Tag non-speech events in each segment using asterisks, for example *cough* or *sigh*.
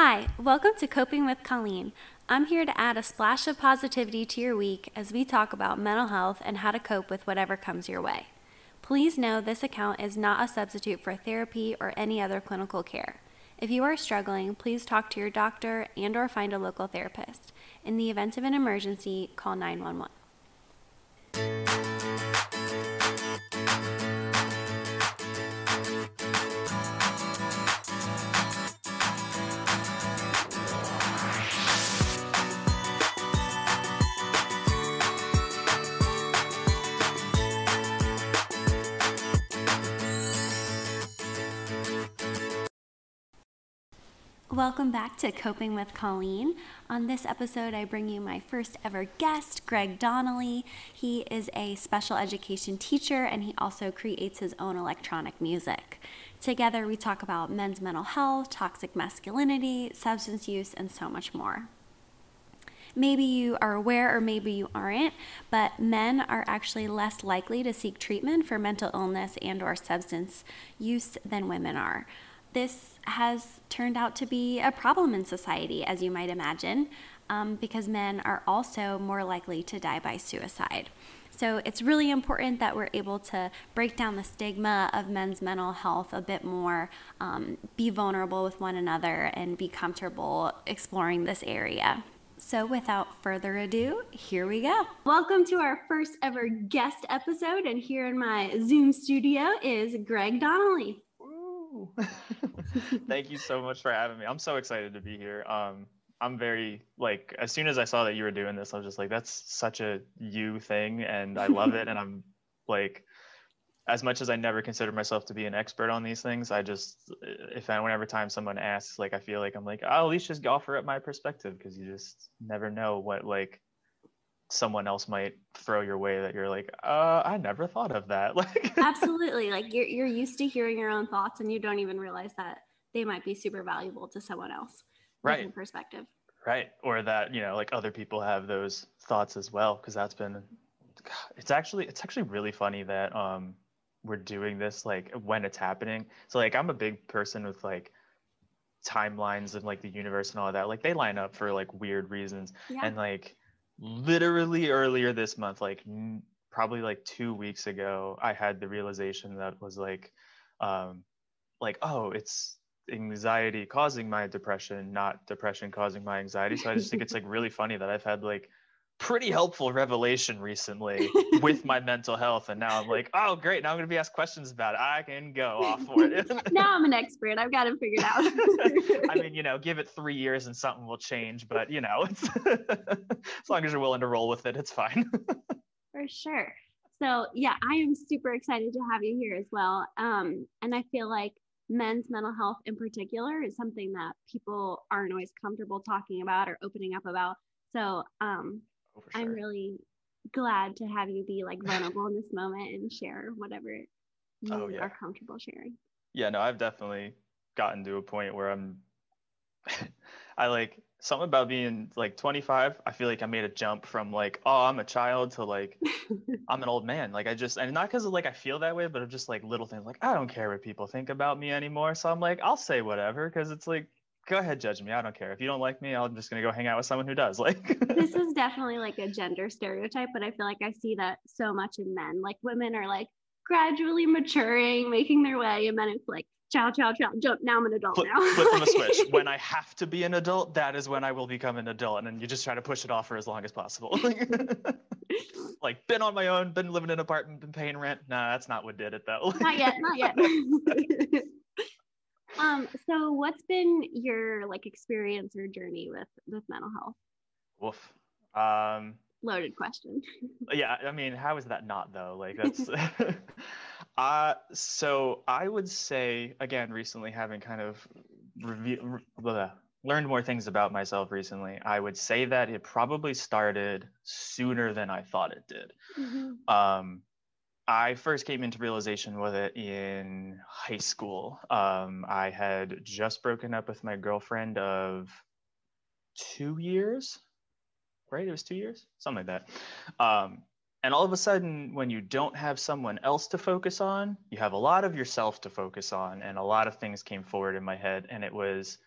Hi, welcome to Coping with Colleen. I'm here to add a splash of positivity to your week as we talk about mental health and how to cope with whatever comes your way. Please know this account is not a substitute for therapy or any other clinical care. If you are struggling, please talk to your doctor and or find a local therapist. In the event of an emergency, call 911. Welcome back to Coping with Colleen. On this episode, I bring you my first ever guest, Greg Donnelly. He is a special education teacher and he also creates his own electronic music. Together, we talk about men's mental health, toxic masculinity, substance use, and so much more. Maybe you are aware or maybe you aren't, but men are actually less likely to seek treatment for mental illness and or substance use than women are. This has turned out to be a problem in society, as you might imagine, um, because men are also more likely to die by suicide. So it's really important that we're able to break down the stigma of men's mental health a bit more, um, be vulnerable with one another, and be comfortable exploring this area. So, without further ado, here we go. Welcome to our first ever guest episode. And here in my Zoom studio is Greg Donnelly. *laughs* Thank you so much for having me. I'm so excited to be here. Um, I'm very like as soon as I saw that you were doing this, I was just like, that's such a you thing, and I love it. And I'm *laughs* like, as much as I never consider myself to be an expert on these things, I just if I, whenever time someone asks, like I feel like I'm like, I'll at least just offer up my perspective because you just never know what like someone else might throw your way that you're like, uh, I never thought of that. *laughs* Like Absolutely. Like you're you're used to hearing your own thoughts and you don't even realize that they might be super valuable to someone else. Right. Perspective. Right. Or that, you know, like other people have those thoughts as well. Cause that's been it's actually it's actually really funny that um we're doing this like when it's happening. So like I'm a big person with like timelines and like the universe and all that. Like they line up for like weird reasons. Yeah. And like literally earlier this month, like n- probably like two weeks ago, I had the realization that was like, um, like, oh, it's anxiety causing my depression, not depression causing my anxiety. So I just think it's like really funny that I've had like pretty helpful revelation recently *laughs* with my mental health. And now I'm like, oh, great. Now I'm going to be asked questions about it. I can go off *laughs* for it. now I'm an expert. I've got it figured out. *laughs* I mean, you know, give it three years and something will change. But, you know, it's as long as you're willing to roll with it, it's fine. for sure. So, yeah, I am super excited to have you here as well. Um, and I feel like men's mental health in particular is something that people aren't always comfortable talking about or opening up about. So, um, Oh, sure. I'm really glad to have you be like vulnerable in this moment and share whatever you oh, yeah. are comfortable sharing. Yeah, no, I've definitely gotten to a point where I'm *laughs* I like something about being like 25 i feel like i made a jump from like oh i'm a child to like *laughs* i'm an old man like i just and not because of like i feel that way but just like little things like i don't care what people think about me anymore so i'm like i'll say whatever because it's like go ahead judge me. I don't care. If you don't like me i'm just going to go hang out with someone who does *laughs* like. This is definitely like a gender stereotype but i feel like i see that so much in men. Like women are like gradually maturing making their way and then it's like chow chow chow jump now i'm an adult flip, now. flip them a *laughs* switch. When i have to be an adult that is when i will become an adult and then you just try to push it off for as long as possible. *laughs* Like been on my own been living in an apartment been paying rent. Nah that's not what did it though. Not yet not yet um, so what's been your like experience or journey with with mental health? Woof. Um, Loaded question. *laughs* yeah, I mean, how is that not though? Like *laughs* that's. *laughs* uh, so I would say again, recently having kind of review, learned more things about myself recently, I would say that it probably started sooner than I thought it did. Mm-hmm. Um, I first came into realization with it in high school. Um, I had just broken up with my girlfriend of two years, right? It was two years, something like that. Um, and all of a sudden, when you don't have someone else to focus on, you have a lot of yourself to focus on. And a lot of things came forward in my head. And it was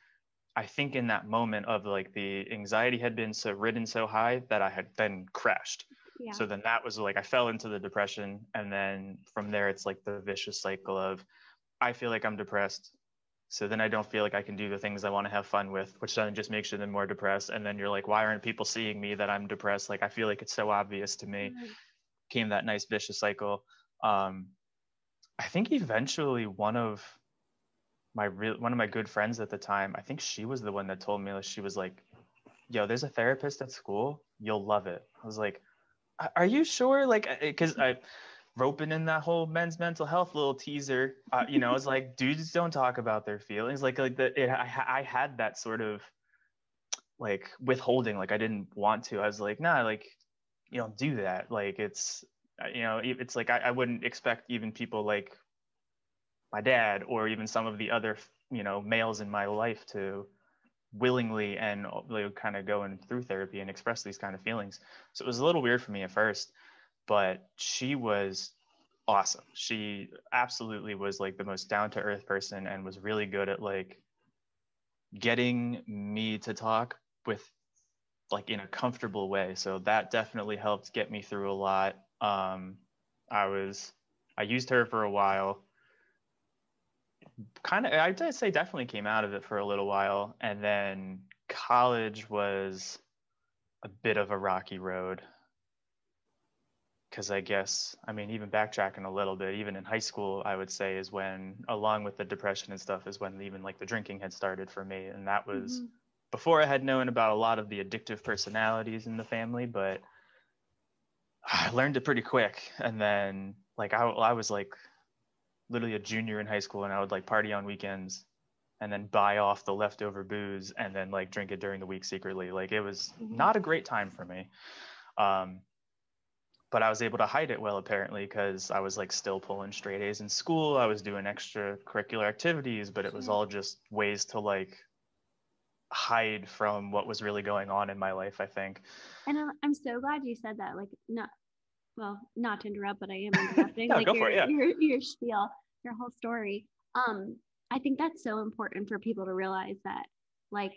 I think in that moment of like the anxiety had been so ridden so high that I had then crashed. Yeah. So then that was like I fell into the depression. And then from there, it's like the vicious cycle of I feel like I'm depressed. So then I don't feel like I can do the things I want to have fun with, which then just makes you then more depressed. And then you're like, why aren't people seeing me that I'm depressed? Like I feel like it's so obvious to me. Mm-hmm. Came that nice vicious cycle. Um, I think eventually one of my real one of my good friends at the time, I think she was the one that told me she was like, "Yo, there's a therapist at school. You'll love it." I was like, "Are you sure?" Like, because I roping in that whole men's mental health little teaser. Uh, you know, it's like dudes don't talk about their feelings. Like, like the it, I I had that sort of like withholding. Like, I didn't want to. I was like, nah, like you don't do that. Like, it's you know, it's like I, I wouldn't expect even people like my dad or even some of the other you know males in my life to willingly and like, kind of going through therapy and express these kind of feelings. So it was a little weird for me at first but she was awesome. She absolutely was like the most down to earth person and was really good at like getting me to talk with like in a comfortable way. So that definitely helped get me through a lot. Um i was i used her for a while kind of I'd say definitely came out of it for a little while and then college was a bit of a rocky road because I guess I mean even backtracking a little bit even in high school I would say is when along with the depression and stuff is when even like the drinking had started for me and that was mm-hmm. before I had known about a lot of the addictive personalities in the family but *sighs* I learned it pretty quick and then like I, I was like literally a junior in high school and I would like party on weekends and then buy off the leftover booze and then like drink it during the week secretly. Like it was mm-hmm. not a great time for me. Um, but I was able to hide it well apparently because I was like still pulling straight A's in school. I was doing extracurricular activities, but it was all just ways to like hide from what was really going on in my life, I think. And I'm so glad you said that. Like, not well, not to interrupt, but I am *laughs* interrupting. no, like go your, for it, yeah. your your spiel your whole story. Um, I think that's so important for people to realize that, like,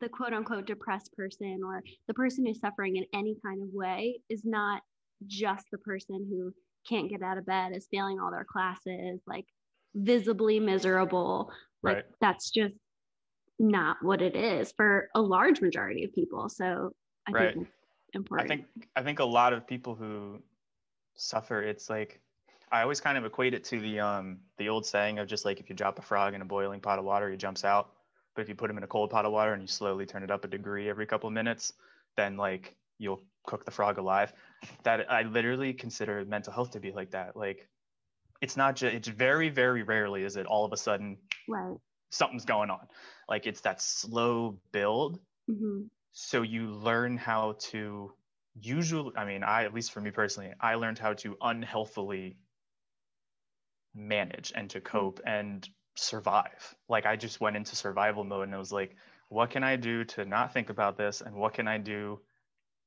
the quote unquote depressed person or the person who's suffering in any kind of way is not just the person who can't get out of bed, is failing all their classes, like visibly miserable. Like, right. that's just not what it is for a large majority of people. So I right. think important. I think I think a lot of people who suffer, it's like I always kind of equate it to the um the old saying of just like if you drop a frog in a boiling pot of water, he jumps out. But if you put him in a cold pot of water and you slowly turn it up a degree every couple of minutes, then like you'll cook the frog alive. That I literally consider mental health to be like that. Like it's not just it's very very rarely is it all of a sudden right. something's going on. Like it's that slow build. Mm-hmm. So you learn how to usually I mean I at least for me personally I learned how to unhealthily manage and to hmm. cope and survive. Like I just went into survival mode and it was like, what can I do to not think about this? And what can I do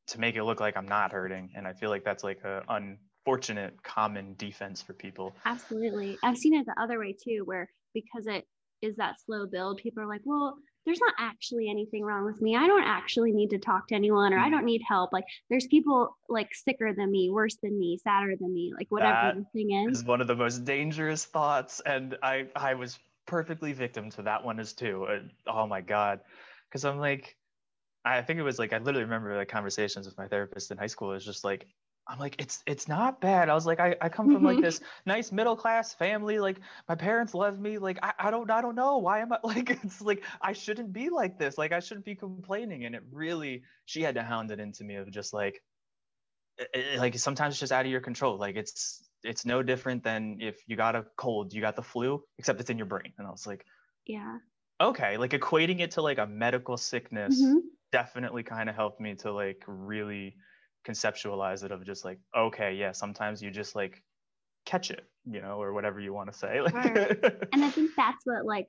to make it look like I'm not hurting? And I feel like that's like a unfortunate common defense for people. Absolutely. I've seen it the other way too, where because it is that slow build, people are like, well, there's not actually anything wrong with me. I don't actually need to talk to anyone or I mm-hmm. don't need help. Like there's people like sicker than me, worse than me, sadder than me, like whatever that the thing is. is one of the most dangerous thoughts. And I, I was perfectly victim to that one as too. oh my God. Cause I'm like, I think it was like, I literally remember like conversations with my therapist in high school. It's just like, I'm like, it's it's not bad. I was like, I, I come from like mm-hmm. this nice middle class family. Like my parents love me. Like I, I don't I don't know why am I *laughs* like it's like I shouldn't be like this. Like I shouldn't be complaining. And it really she had to hound it into me of just like it, eh, eh, like sometimes it's just out of your control. Like it's it's no different than if you got a cold, you got the flu, except it's in your brain. And I was like, Yeah. Okay. Like equating it to like a medical sickness mm-hmm. definitely kind of helped me to like really conceptualize it of just like okay yeah sometimes you just like catch it you know or whatever you want to say like right. *laughs* and i think that's what like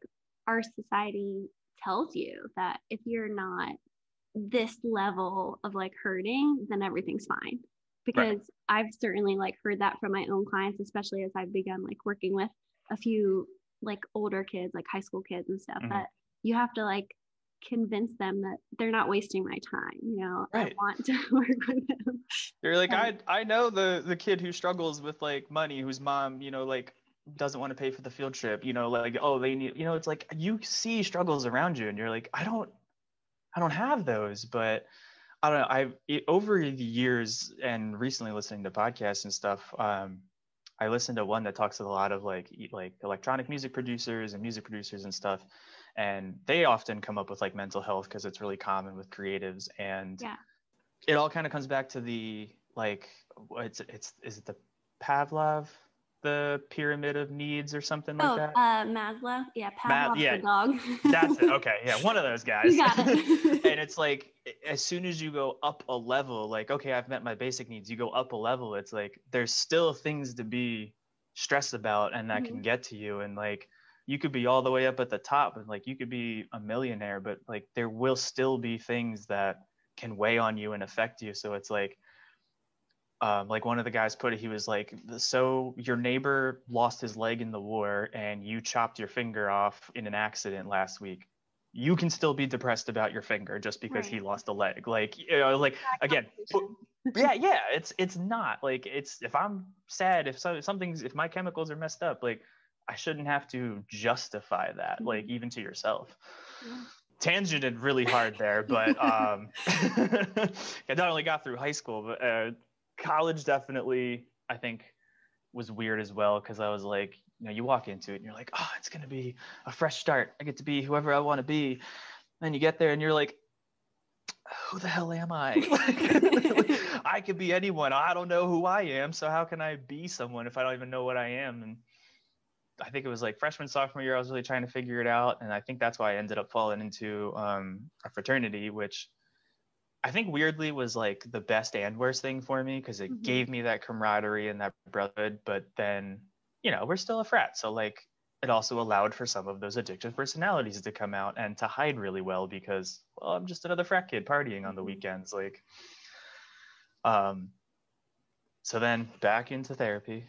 our society tells you that if you're not this level of like hurting then everything's fine because right. i've certainly like heard that from my own clients especially as i've begun like working with a few like older kids like high school kids and stuff mm-hmm. that you have to like convince them that they're not wasting my time. You know, right. I want to *laughs* work with them. You're like, I I know the the kid who struggles with like money, whose mom, you know, like doesn't want to pay for the field trip. You know, like oh they need, you know, it's like you see struggles around you, and you're like, I don't, I don't have those, but. I don't know. I've it, over the years and recently listening to podcasts and stuff. Um, I listened to one that talks to a lot of like like electronic music producers and music producers and stuff, and they often come up with like mental health because it's really common with creatives and yeah. it all kind of comes back to the like it's it's is it the Pavlov the pyramid of needs or something like oh, that? uh, Maslow. Yeah, Pavlov yeah, the dog. that's it. Okay, yeah, one of those *laughs* guys. You got it. *laughs* and it's like as soon as you go up a level, like okay, I've met my basic needs. You go up a level, it's like there's still things to be stressed about, and that mm-hmm. can get to you. And like you could be all the way up at the top, and like you could be a millionaire, but like there will still be things that can weigh on you and affect you. So it's like um, like one of the guys put it, he was like, "So your neighbor lost his leg in the war, and you chopped your finger off in an accident last week. You can still be depressed about your finger just because right. he lost a leg. Like, you know, like again, *laughs* yeah, yeah. It's it's not like it's if I'm sad, if, so, if something's if my chemicals are messed up, like I shouldn't have to justify that, mm-hmm. like even to yourself." Yeah tangented really hard there, but *laughs* um, *laughs* I not only got through high school, but uh, college definitely I think was weird as well because I was like, you know, you walk into it and you're like, oh, it's gonna be a fresh start. I get to be whoever I want to be. And you get there and you're like, who the hell am I? like, *laughs* I could be anyone. I don't know who I am. So how can I be someone if I don't even know what I am? And I think it was like freshman, sophomore year, I was really trying to figure it out. And I think that's why I ended up falling into um, a fraternity, which I think weirdly was like the best and worst thing for me because it mm-hmm. gave me that camaraderie and that brotherhood. But then, you know, we're still a frat. So like it also allowed for some of those addictive personalities to come out and to hide really well because, well, I'm just another frat kid partying on the mm-hmm. weekends. Like, um, so then back into therapy,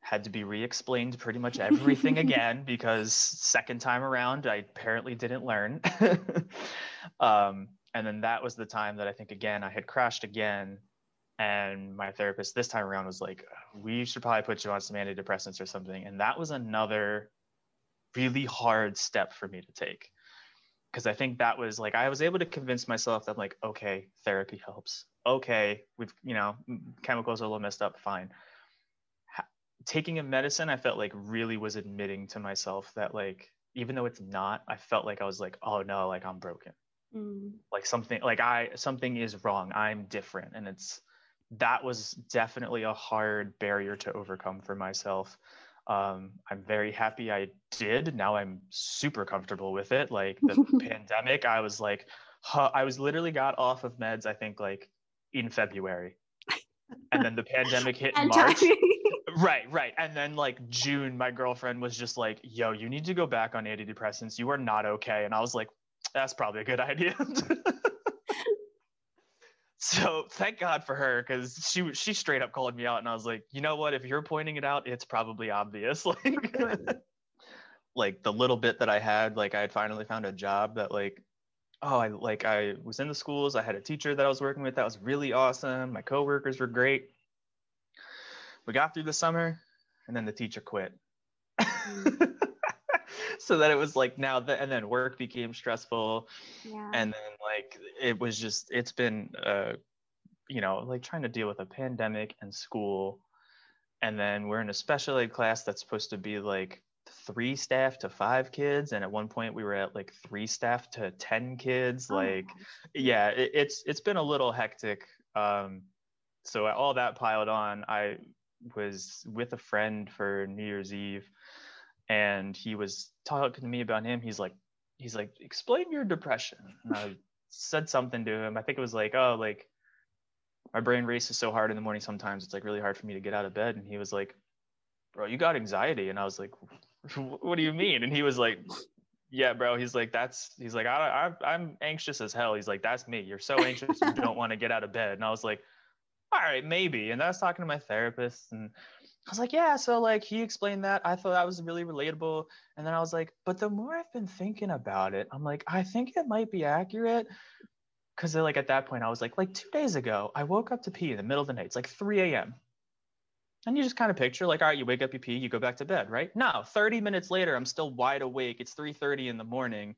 had to be re-explained pretty much everything *laughs* again because second time around I apparently didn't learn. *laughs* um, and then that was the time that I think again I had crashed again, and my therapist this time around was like, "We should probably put you on some antidepressants or something." And that was another really hard step for me to take because I think that was like I was able to convince myself that like, okay, therapy helps. Okay, we've you know chemicals are a little messed up, fine. Taking a medicine, I felt like really was admitting to myself that like even though it's not, I felt like I was like, oh no, like I'm broken. Mm. like something like i something is wrong. I'm different. And it's that was definitely a hard barrier to overcome for myself. Um, i'm very happy i did. Now i'm super comfortable with it. Like the *laughs* pandemic i was like huh, i was literally got off of meds i think like in february. And then the pandemic hit in march right right and then like june my girlfriend was just like yo you need to go back on antidepressants you are not okay and i was like that's probably a good idea. *laughs* so thank God for her because she she straight up called me out, and I was like, you know what? If you're pointing it out, it's probably obvious. *laughs* Like, like the little bit that I had, like I had finally found a job that like, oh, I like I was in the schools. I had a teacher that I was working with that was really awesome. My coworkers were great. We got through the summer, and then the teacher quit. *laughs* So that it was like now that and then work became stressful yeah. and then like it was just it's been uh you know like trying to deal with a pandemic and school and then we're in a special ed class that's supposed to be like three staff to five kids and at one point we were at like three staff to 10 kids oh. like yeah it, it's it's been a little hectic um so all that piled on i was with a friend for new year's eve and he was talking to me about him. He's like, he's like, explain your depression. And I said something to him. I think it was like, oh, like my brain races so hard in the morning. Sometimes it's like really hard for me to get out of bed. And he was like, bro, you got anxiety. And I was like, what do you mean? And he was like, yeah, bro. He's like, that's, he's like, I, I, I'm anxious as hell. He's like, that's me. You're so anxious. you don't *laughs* want to get out of bed. And I was like, all right, maybe. And I was talking to my therapist and I was like, yeah. So like he explained that. I thought that was really relatable. And then I was like, but the more I've been thinking about it, I'm like, I think it might be accurate. Cause like at that point I was like, like two days ago, I woke up to pee in the middle of the night. It's like 3 a.m. And you just kind of picture like, all right, you wake up, you pee, you go back to bed, right? No, 30 minutes later, I'm still wide awake. It's 3:30 in the morning.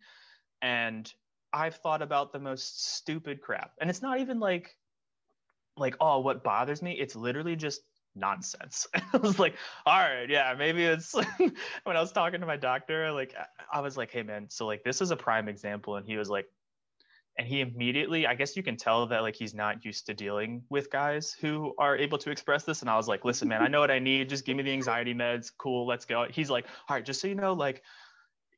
And I've thought about the most stupid crap. And it's not even like like, oh, what bothers me? It's literally just nonsense. *laughs* I was like, all right, yeah, maybe it's *laughs* when I was talking to my doctor, like I was like, hey man, so like this is a prime example. And he was like, and he immediately, I guess you can tell that like he's not used to dealing with guys who are able to express this. And I was like, listen, man, I know what I need. Just give me the anxiety meds. Cool, let's go. He's like, all right, just so you know, like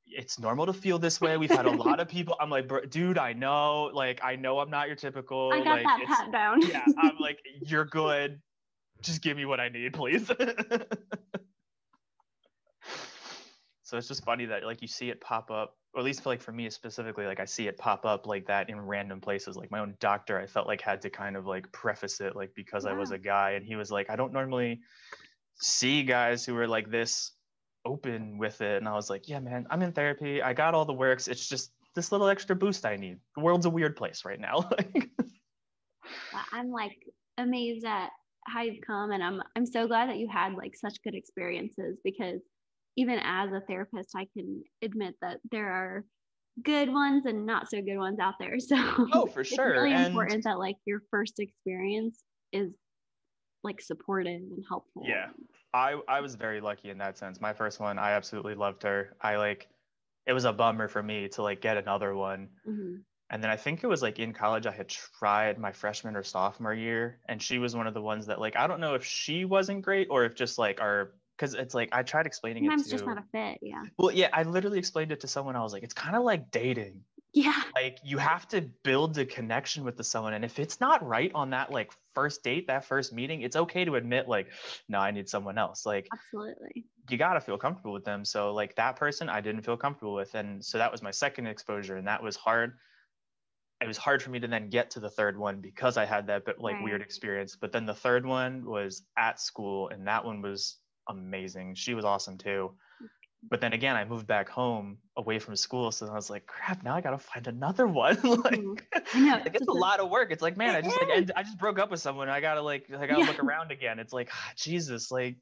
it's normal to feel this way. We've had a lot of people. I'm like, dude, I know. Like, I know I'm not your typical. I got like, that pat down. yeah, I'm like, you're good. Just give me what I need, please. *laughs* so it's just funny that like you see it pop up, or at least for like for me specifically, like I see it pop up like that in random places. Like my own doctor, I felt like had to kind of like preface it, like because yeah. I was a guy, and he was like, I don't normally see guys who are like this open with it and i was like yeah man i'm in therapy. I got all the works. It's just this little extra boost i need. The world's a weird place right now. *laughs* I'm like amazed at how you've come and i'm i'm so glad that you had like such good experiences because even as a therapist i can admit that there are good ones and not so good ones out there. *laughs* So oh for sure it's really and important that like your first experience is like supportive and helpful. Yeah I I was very lucky in that sense. My first one, I absolutely loved her. I like it was a bummer for me to like get another one. Mm-hmm. And then I think it was like in college I had tried my freshman or sophomore year and she was one of the ones that like I don't know if she wasn't great or if just like our because it's like I tried explaining Sometimes it to just not a fit, yeah. Well, yeah, I literally explained it to someone. I was like, it's kind of like dating. Yeah. Like you have to build a connection with the someone. And if it's not right on that like first date, that first meeting, it's okay to admit like, no, I need someone else. Like absolutely. You gotta feel comfortable with them. So like that person I didn't feel comfortable with. And so that was my second exposure. And that was hard. It was hard for me to then get to the third one because I had that but like right. weird experience. But then the third one was at school and that one was amazing. She was awesome too but then again, I moved back home away from school. So I was like, crap, now I got to find another one. like, *laughs* mm-hmm. like, it's a lot of work. It's like, man, I just like, I just broke up with someone. I got to like, I got to yeah. look around again. It's like, ah, Jesus, like,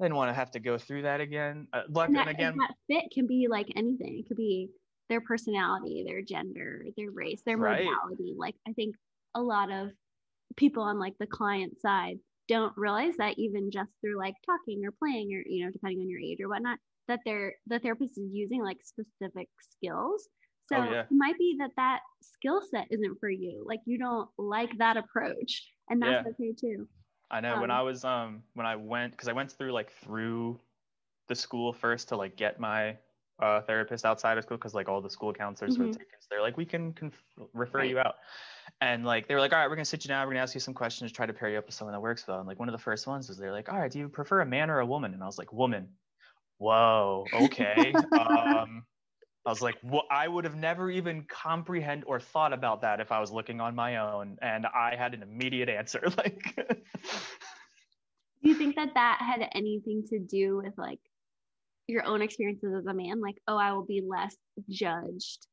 I didn't want to have to go through that again. Uh, but and, that, and again, that fit can be like anything. It could be their personality, their gender, their race, their modality. Right. Like, I think a lot of people on like the client side don't realize that even just through like talking or playing or you know depending on your age or whatnot that they're the therapist is using like specific skills so oh, yeah. it might be that that skill set isn't for you like you don't like that approach and that's yeah. okay too i know um, when i was um when i went because i went through like through the school first to like get my uh, therapist outside of school because like all the school counselors mm-hmm. were taken so they're like we can conf- refer right. you out and like they were like, all right, we're gonna sit you down, we're gonna ask you some questions, try to pair you up with someone that works well. And like one of the first ones was they're like, all right, do you prefer a man or a woman? And I was like, woman. Whoa, okay. um, I was like, well, I would have never even comprehend or thought about that if I was looking on my own. And I had an immediate answer. *laughs* Like, do you think that that had anything to do with like your own experiences as a man? Like, oh, I will be less judged,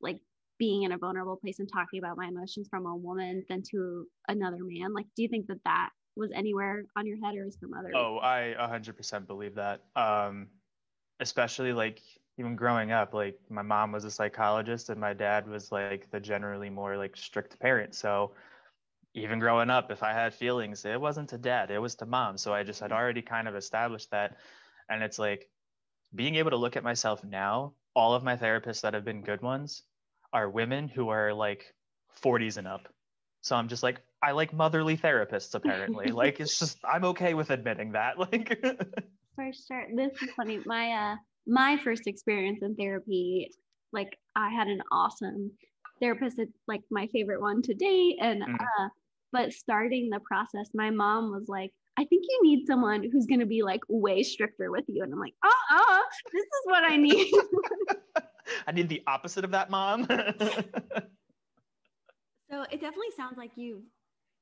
like being in a vulnerable place and talking about my emotions from a woman than to another man? Like do you think that that was anywhere on your head or is from others oh i 100% believe that. Um especially like even growing up like my mom was a psychologist and my dad was like the generally more like strict parent. So even growing up if i had feelings it wasn't to dad it was to mom. So i just had already kind of established that. And it's like being able to look at myself now all of my therapists that have been good ones are women who are like 40s and up. So I'm just like, I like motherly therapists apparently. *laughs* like it's just I'm okay with admitting that. *laughs* Like for sure. This is funny. My uh my first experience in therapy, like I had an awesome therapist, it's like my favorite one to date. And mm. uh but starting the process, my mom was like, I think you need someone who's gonna be like way stricter with you. And I'm like, uh-uh, this is what I need. *laughs* *laughs* I need the opposite of that, mom. *laughs* so it definitely sounds like you've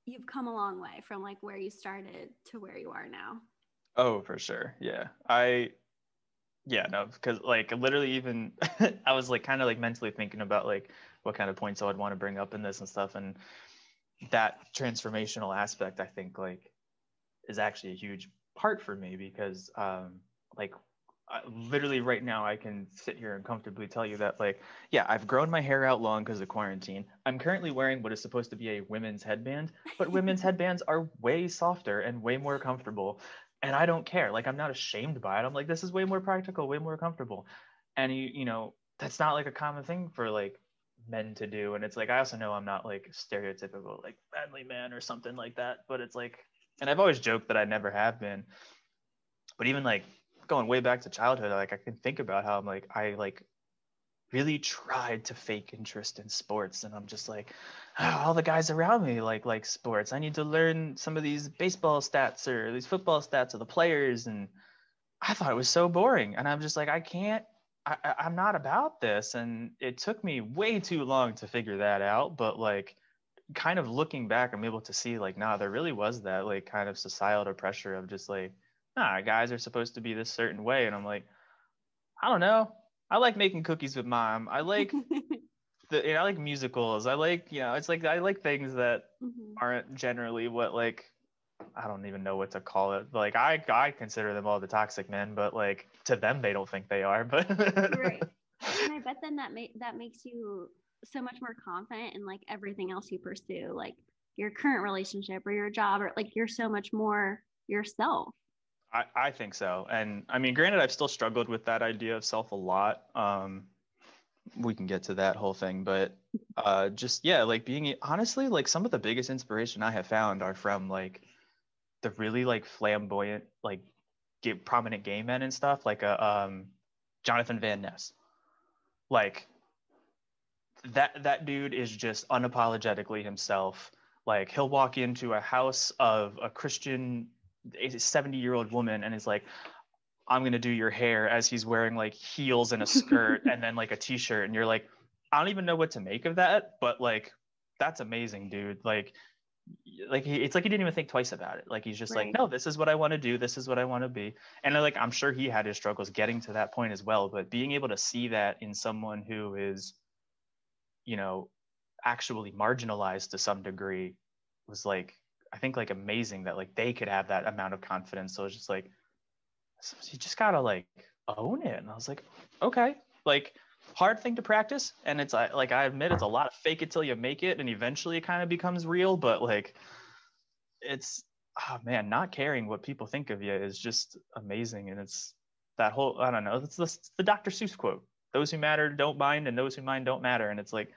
you've come a long way from like where you started to where you are now. Oh, for sure. Yeah. I yeah, no, because like literally even *laughs* I was like kind of like mentally thinking about like what kind of points I would want to bring up in this and stuff. And that transformational aspect, I think like is actually a huge part for me because um like literally right now I can sit here and comfortably tell you that like yeah I've grown my hair out long because of quarantine. I'm currently wearing what is supposed to be a women's headband, but women's *laughs* headbands are way softer and way more comfortable, and I don't care. Like I'm not ashamed by it. I'm like this is way more practical, way more comfortable, and you you know that's not like a common thing for like men to do. And it's like I also know I'm not like stereotypical like manly man or something like that, but it's like and I've always joked that I never have been. But even like going way back to childhood, like I can think about how I'm like I like really tried to fake interest in sports and i'm just like oh, all the guys around me like like sports. I need to learn some of these baseball stats or these football stats of the players and i thought it was so boring and i'm just like i can't I, i'm not about this and it took me way too long to figure that out but like kind of looking back i'm able to see like nah there really was that like kind of societal pressure of just like nah, guys are supposed to be this certain way. And I'm like, I don't know. I like making cookies with mom. I like *laughs* the, you know, I like musicals. I like, you know, it's like I like things that mm-hmm. aren't generally what like I don't even know what to call it. Like I I consider them all the toxic men, but like to them they don't think they are. But right. And I *laughs* bet then that ma- that makes you so much more confident in like everything else you pursue, like your current relationship or your job, or like you're so much more yourself. I, I think so. And I mean, granted, I've still struggled with that idea of self a lot. Um, we can get to that whole thing, but uh, just, yeah, like being honestly, like some of the biggest inspiration I have found are from like the really like flamboyant, like get prominent gay men and stuff, like a uh, um, Jonathan Van Ness. Like that, that dude is just unapologetically himself. Like he'll walk into a house of a Christian a 70 year old woman and is like i'm going to do your hair as he's wearing like heels and a skirt *laughs* and then like a t-shirt. And you're like i don't even know what to make of that but like that's amazing dude. Like like he, it's like he didn't even think twice about it. Like he's just right. like no this is what i want to do. This is what i want to be. And like i'm sure he had his struggles getting to that point as well but being able to see that in someone who is you know actually marginalized to some degree was like I think like amazing that like they could have that amount of confidence. So it's just like you just gotta like own it. And I was like, okay, like hard thing to practice. And it's like I admit it's a lot of fake it till you make it, and eventually it kind of becomes real. But like it's oh man, not caring what people think of you is just amazing. And it's that whole I don't know, it's the, the Dr. Seuss quote. Those who matter don't mind, and those who mind don't matter. And it's like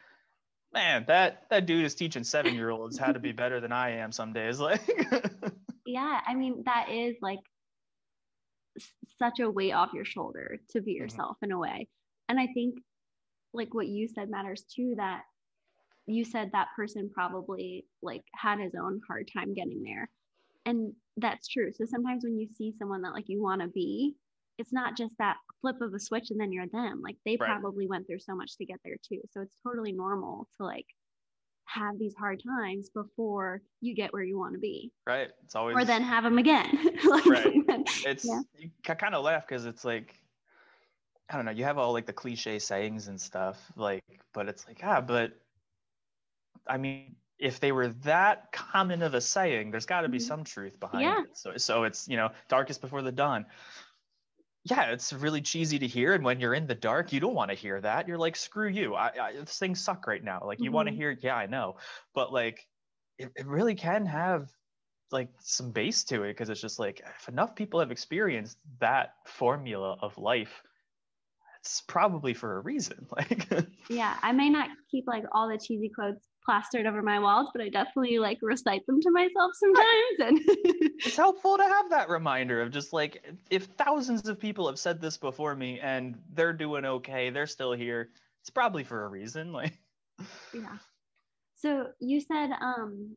man, that that dude is teaching seven year olds how to be better than I am some days. *laughs* Like, yeah, I mean that is like such a weight off your shoulder to be mm-hmm. yourself mm-hmm. in a way, and I think like what you said matters too. That you said that person probably like had his own hard time getting there, and that's true. So sometimes when you see someone that like you want to be, it's not just that flip of a switch and then you're them. Like they right. probably went through so much to get there too. So it's totally normal to like have these hard times before you get where you want to be. Right. It's always or then have them again. *laughs* like, right. It's yeah. you kind of laugh because it's like I don't know. You have all like the cliche sayings and stuff, like, but it's like ah, but I mean, if they were that common of a saying, there's got to be mm-hmm. some truth behind yeah. it. So, so it's you know, darkest before the dawn yeah, it's really cheesy to hear. And when you're in the dark, you don't want to hear that. You're like, screw you. I, I this things suck right now. Like you mm-hmm. want to hear, yeah, I know. But like it, it really can have like some base to it because it's just like if enough people have experienced that formula of life, it's probably for a reason. *laughs* Like yeah, I may not keep like all the cheesy quotes plastered over my walls, but I definitely like recite them to myself sometimes. And *laughs* it's helpful to have that reminder of just like if thousands of people have said this before me and they're doing okay, they're still here. It's probably for a reason. Like *laughs* yeah. So you said um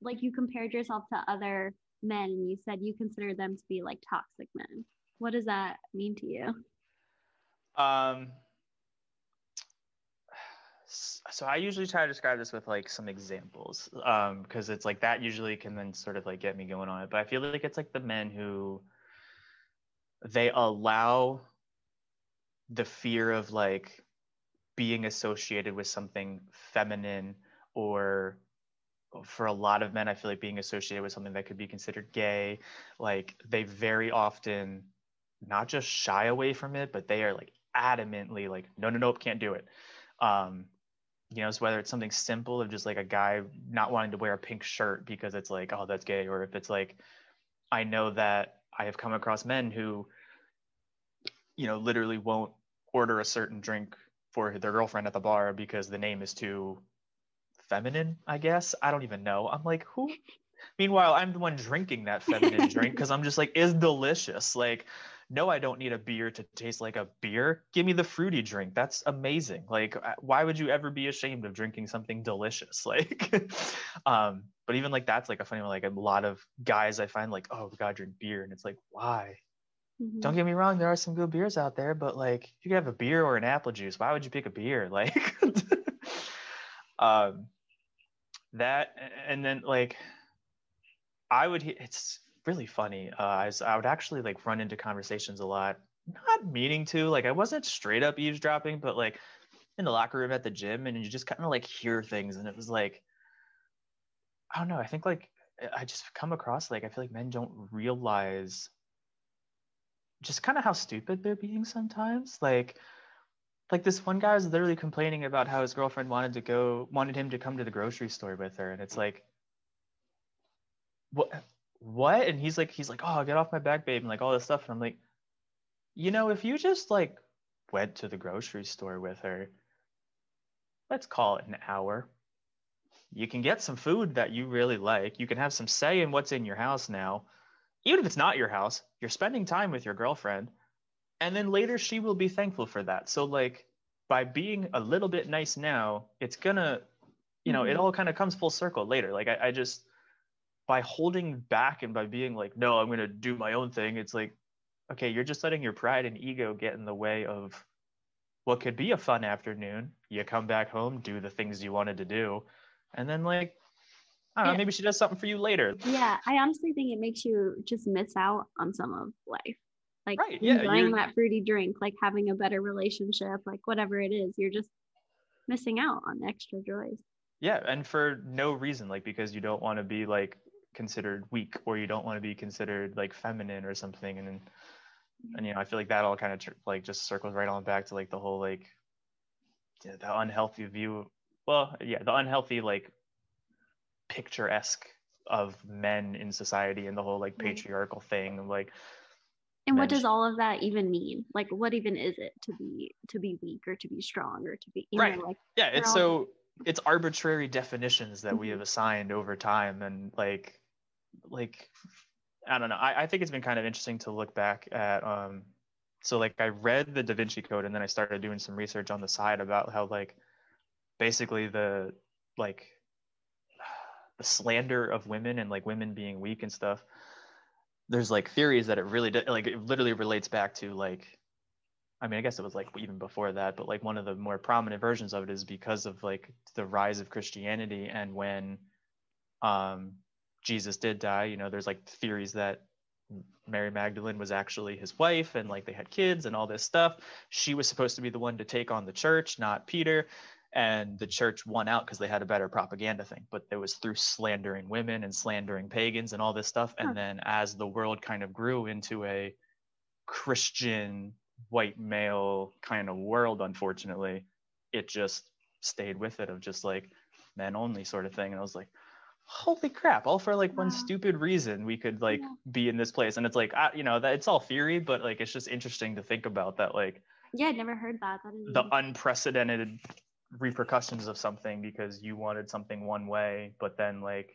like you compared yourself to other men and you said you consider them to be like toxic men. What does that mean to you? Um so I usually try to describe this with like some examples, um, because it's like that usually can then sort of like get me going on it. But I feel like it's like the men who they allow the fear of like being associated with something feminine or for a lot of men i feel like being associated with something that could be considered gay like they very often not just shy away from it but they are like adamantly like no no nope can't do it um you know, so whether it's something simple of just like a guy not wanting to wear a pink shirt because it's like, oh, that's gay, or if it's like, I know that I have come across men who, you know, literally won't order a certain drink for their girlfriend at the bar because the name is too feminine, I guess. I don't even know. I'm like, who? Meanwhile, I'm the one drinking that feminine drink *laughs* because I'm just like, is delicious. Like, no, I don't need a beer to taste like a beer. Give me the fruity drink. That's amazing. Like, uh, why would you ever be ashamed of drinking something delicious? *laughs* Like, um, but even like that's like a funny one. Like a lot of guys I find like, oh, God, drink beer, and it's like, why? Mm-hmm. Don't get me wrong, there are some good beers out there, but like, you could have a beer or an apple juice. Why would you pick a beer? *laughs* Like, *laughs* um, that, and then like, I would. It's really funny. Uh, I, was, I would actually like run into conversations a lot, not meaning to. Like I wasn't straight up eavesdropping, but like in the locker room at the gym, and you just kind of like hear things, and it was like, I don't know. I think like I just come across like I feel like men don't realize just kind of how stupid they're being sometimes. Like like this one guy was literally complaining about how his girlfriend wanted to go wanted him to come to the grocery store with her and it's like what what? And he's like, he's like, oh, get off my back, babe, and like all this stuff. And I'm like, you know, if you just like went to the grocery store with her, let's call it an hour. You can get some food that you really like. You can have some say in what's in your house now. Even if it's not your house, you're spending time with your girlfriend. And then later she will be thankful for that. So, like, by being a little bit nice now, it's gonna, you know, mm-hmm. it all kind of comes full circle later. Like, I, I just, by holding back and by being like, no, I'm going to do my own thing, it's like, okay, you're just letting your pride and ego get in the way of what could be a fun afternoon. You come back home, do the things you wanted to do, and then like, I don't know, maybe she does something for you later. Yeah, I honestly think it makes you just miss out on some of life. Like right, yeah, enjoying that fruity drink, like having a better relationship, like whatever it is, you're just missing out on extra joys. Yeah, and for no reason, like because you don't want to be like considered weak or you don't want to be considered like feminine or something and and you know i feel like that all kind of tr- like just circles right on back to like the whole like yeah, the unhealthy view well yeah the unhealthy like picturesque of men in society and the whole like patriarchal thing like and what does all of that even mean? Like what even is it to be to be weak or to be strong or to be right know, like yeah it's all... so it's arbitrary definitions that we mm-hmm. have assigned over time and like like I don't know. I, I think it's been kind of interesting to look back at um so like I read the Da Vinci Code and then I started doing some research on the side about how like basically the like the slander of women and like women being weak and stuff there's like theories that it really like it literally relates back to like I mean I guess it was like even before that but like one of the more prominent versions of it is because of like the rise of Christianity and when um Jesus did die, you know, there's like theories that Mary Magdalene was actually his wife and like they had kids and all this stuff. She was supposed to be the one to take on the church, not Peter. And the church won out because they had a better propaganda thing. But it was through slandering women and slandering pagans and all this stuff. And huh. then as the world kind of grew into a Christian white male kind of world, unfortunately, it just stayed with it of just like men only sort of thing. And I was like, holy crap all for like one stupid reason we could like yeah. be in this place and it's like I, you know that it's all theory but like it's just interesting to think about that like yeah I'd never heard that, that the unprecedented repercussions of something because you wanted something one way but then like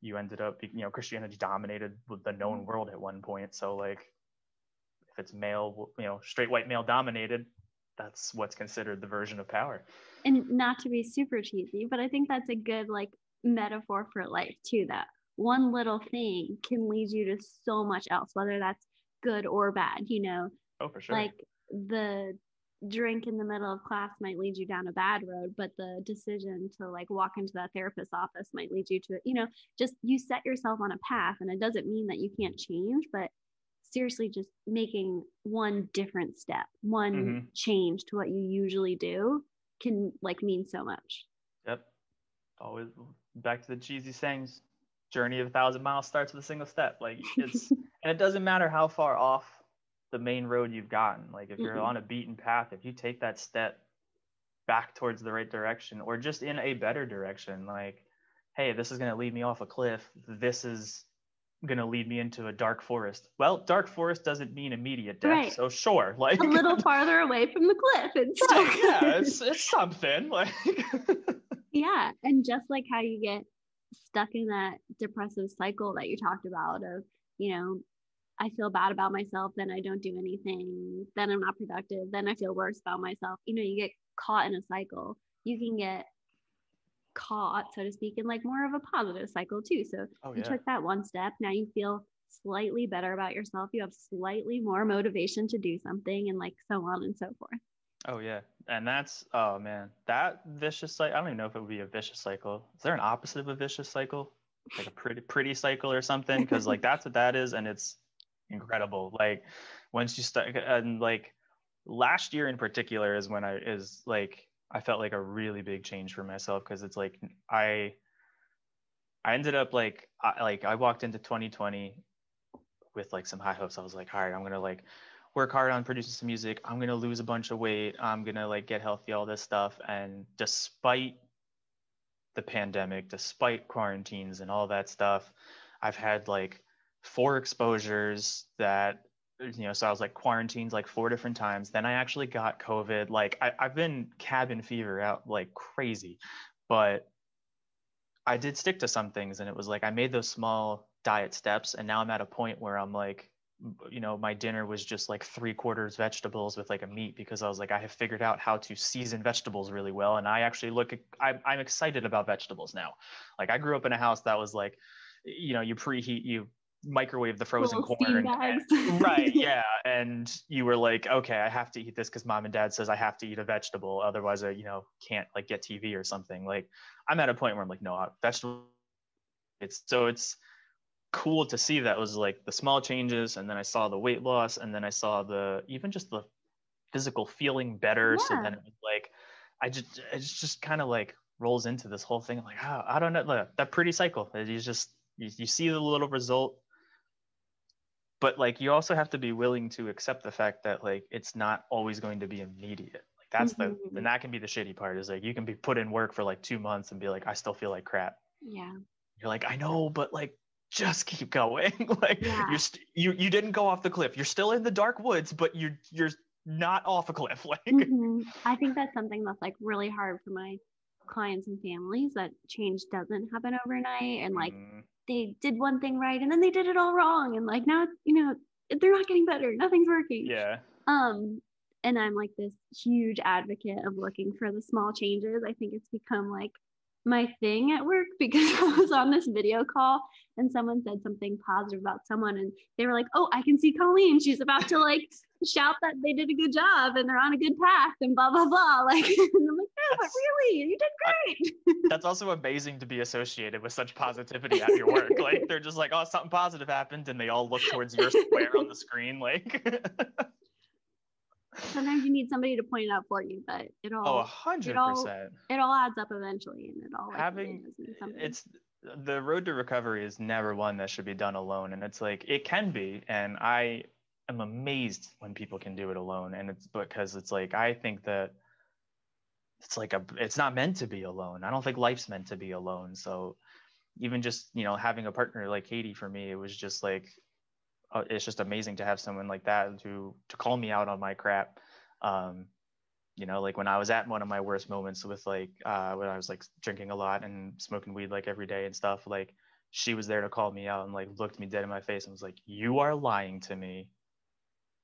you ended up you know christianity dominated the known mm-hmm. world at one point so like it's male you know straight white male dominated that's what's considered the version of power. And not to be super cheesy but i think that's a good like metaphor for life too that one little thing can lead you to so much else whether that's good or bad you know? Oh for sure. Like the drink in the middle of class might lead you down a bad road but the decision to like walk into that therapist's office might lead you to you know just you set yourself on a path and it doesn't mean that you can't change but seriously just making one different step one mm-hmm. change to what you usually do can like mean so much. Yep. Always back to the cheesy sayings journey of a thousand miles starts with a single step. Like it's *laughs* and it doesn't matter how far off the main road you've gotten. Like if you're mm-hmm. on a beaten path if you take that step back towards the right direction or just in a better direction like hey this is going to lead me off a cliff. This is going to lead me into a dark forest well dark forest doesn't mean immediate death right. so sure *laughs* like a little farther away from the cliff it's right, yeah it's, it's something *laughs* like *laughs* yeah and just like how you get stuck in that depressive cycle that you talked about of, you know, I feel bad about myself, then I don't do anything, then I'm not productive, then I feel worse about myself. You know, you get caught in a cycle. You can get caught, so to speak, in like more of a positive cycle too. So oh, you took that one step. Now you feel slightly better about yourself. You have slightly more motivation to do something and like so on and so forth. Oh yeah, and that's oh man, that vicious cycle. I don't even know if it would be a vicious cycle. Is there an opposite of a vicious cycle, like a pretty pretty cycle or something? Because like that's what that is, and it's incredible. Like once you start, and like last year in particular is when I is like I felt like a really big change for myself because it's like I I ended up like I, like I walked into 2020 with like some high hopes. I was like, all right, I'm gonna like work hard on producing some music. I'm gonna lose a bunch of weight. I'm gonna like get healthy, all this stuff. And despite the pandemic, despite quarantines and all that stuff, I've had like four exposures that you know, so I was like quarantined like four different times. Then I actually got COVID. Like I, I've been cabin fever out like crazy, but I did stick to some things and it was like I made those small diet steps and now I'm at a point where I'm like you know my dinner was just like three quarters vegetables with like a meat because i was like i have figured out how to season vegetables really well and i actually look I'm, I'm excited about vegetables now like i grew up in a house that was like you know you preheat you microwave the frozen corn and, *laughs* right yeah and you were like okay i have to eat this because mom and dad says i have to eat a vegetable otherwise i you know can't like get tv or something like i'm at a point where i'm like no vegetable it's so it's cool to see that was like the small changes and then i saw the weight loss and then i saw the even just the physical feeling better yeah. so then it was like i just it just kind of like rolls into this whole thing like oh, i don't know that pretty cycle you just you, you see the little result but like you also have to be willing to accept the fact that like it's not always going to be immediate like that's mm-hmm. the and that can be the shitty part is like you can be put in work for like two months and be like i still feel like crap yeah you're like i know but like just *laughs* keep going *laughs* like yeah. you're st- you you didn't go off the cliff you're still in the dark woods but you're you're not off a cliff *laughs* like mm-hmm. i think that's something that's like really hard for my clients and families that change doesn't happen overnight and like mm. they did one thing right and then they did it all wrong and like now you know they're not getting better nothing's working. Yeah. Um and i'm like this huge advocate of looking for the small changes. I think it's become like my thing at work because *laughs* I was on this video call and someone said something positive about someone and they were like, "Oh, I can see Colleen. She's about to like shout that they did a good job and they're on a good path and blah blah blah." *laughs* Like, and I'm like, "No, but really, you did great." I, *laughs* that's also amazing to be associated with such positivity at your work. *laughs* Like, they're just like, "Oh, something positive happened," and they all look towards your square on the screen, like. sometimes you need somebody to point it out for you, but it oh, all oh, hundred percent. It all adds up eventually, and it all like, having it's the road to recovery is never one that should be done alone, and it's like it can be, and I am amazed when people can do it alone, and it's because it's like I think that it's like a it's not meant to be alone. I don't think life's meant to be alone, so even just you know having a partner like Katie for me, it was just like uh, it's just amazing to have someone like that to to call me out on my crap. Um, you know, like when I was at one of my worst moments with like uh, when I was like drinking a lot and smoking weed like every day and stuff, like she was there to call me out and like looked me dead in my face and was like, "You are lying to me.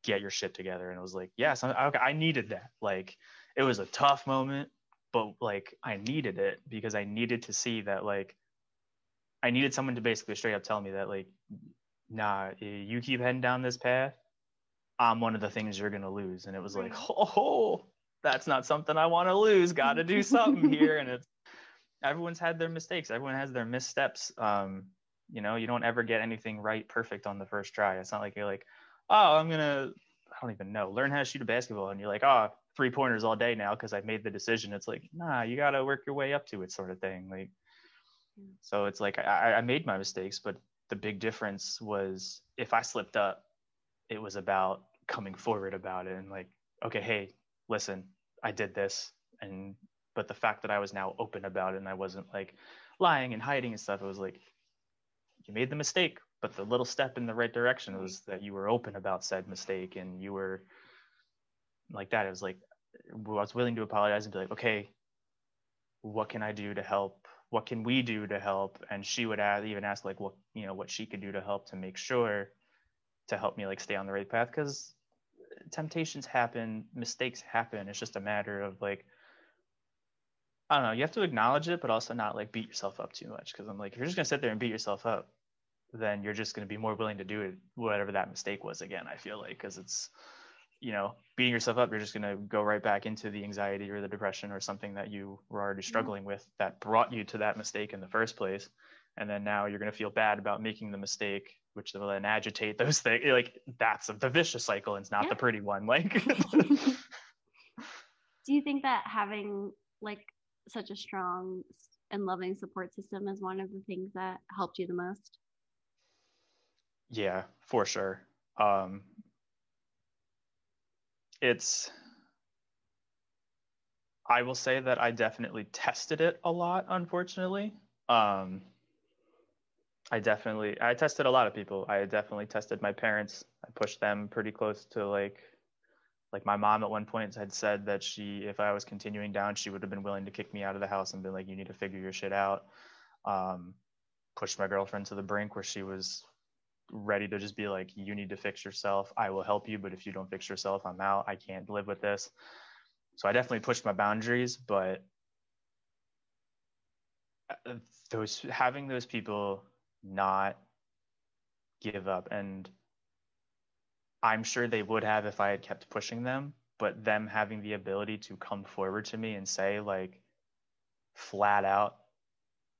Get your shit together." And it was like, "Yes, I, okay, I needed that. Like, it was a tough moment, but like I needed it because I needed to see that like I needed someone to basically straight up tell me that like nah, you keep heading down this path, I'm one of the things you're gonna lose. And it was like, *laughs* oh, that's not something I want to lose. Got to do something here. And it's everyone's had their mistakes. Everyone has their missteps. Um, you know, you don't ever get anything right perfect on the first try. It's not like you're like, oh, I'm gonna, I don't even know, learn how to shoot a basketball, and you're like, oh, three pointers all day now because I've made the decision. It's like, nah, you gotta work your way up to it, sort of thing. Like, so it's like I, I made my mistakes, but the big difference was if I slipped up, it was about coming forward about it and like, okay, hey, listen, I did this, and but the fact that I was now open about it and I wasn't like lying and hiding and stuff, it was like, you made the mistake, but the little step in the right direction was that you were open about said mistake and you were like that. It was like I was willing to apologize and be like, okay, what can I do to help? What can we do to help? And she would even ask like what you know what she could do to help to make sure to help me like stay on the right path because temptations happen, mistakes happen. It's just a matter of like I don't know. You have to acknowledge it, but also not like beat yourself up too much. Because I'm like, if you're just gonna sit there and beat yourself up, then you're just gonna be more willing to do it, whatever that mistake was. Again, I feel like because it's, you know, beating yourself up, you're just gonna go right back into the anxiety or the depression or something that you were already mm-hmm. struggling yeah. with that brought you to that mistake in the first place. And then now you're gonna feel bad about making the mistake, which will then agitate those things. Like that's the vicious cycle, and it's not yeah. the pretty one. Like. *laughs* do you think that having like such a strong and loving support system is one of the things that helped you the most? Yeah, for sure. Um, it's, I will say that I definitely tested it a lot, unfortunately. Um, I definitely, I tested a lot of people. I definitely tested my parents. I pushed them pretty close to like like my mom at one point had said that she if i was continuing down she would have been willing to kick me out of the house and been like you need to figure your shit out um, pushed my girlfriend to the brink where she was ready to just be like you need to fix yourself i will help you but if you don't fix yourself i'm out i can't live with this so i definitely pushed my boundaries but uh, those having those people not give up and I'm sure they would have if I had kept pushing them, but them having the ability to come forward to me and say, like, flat out,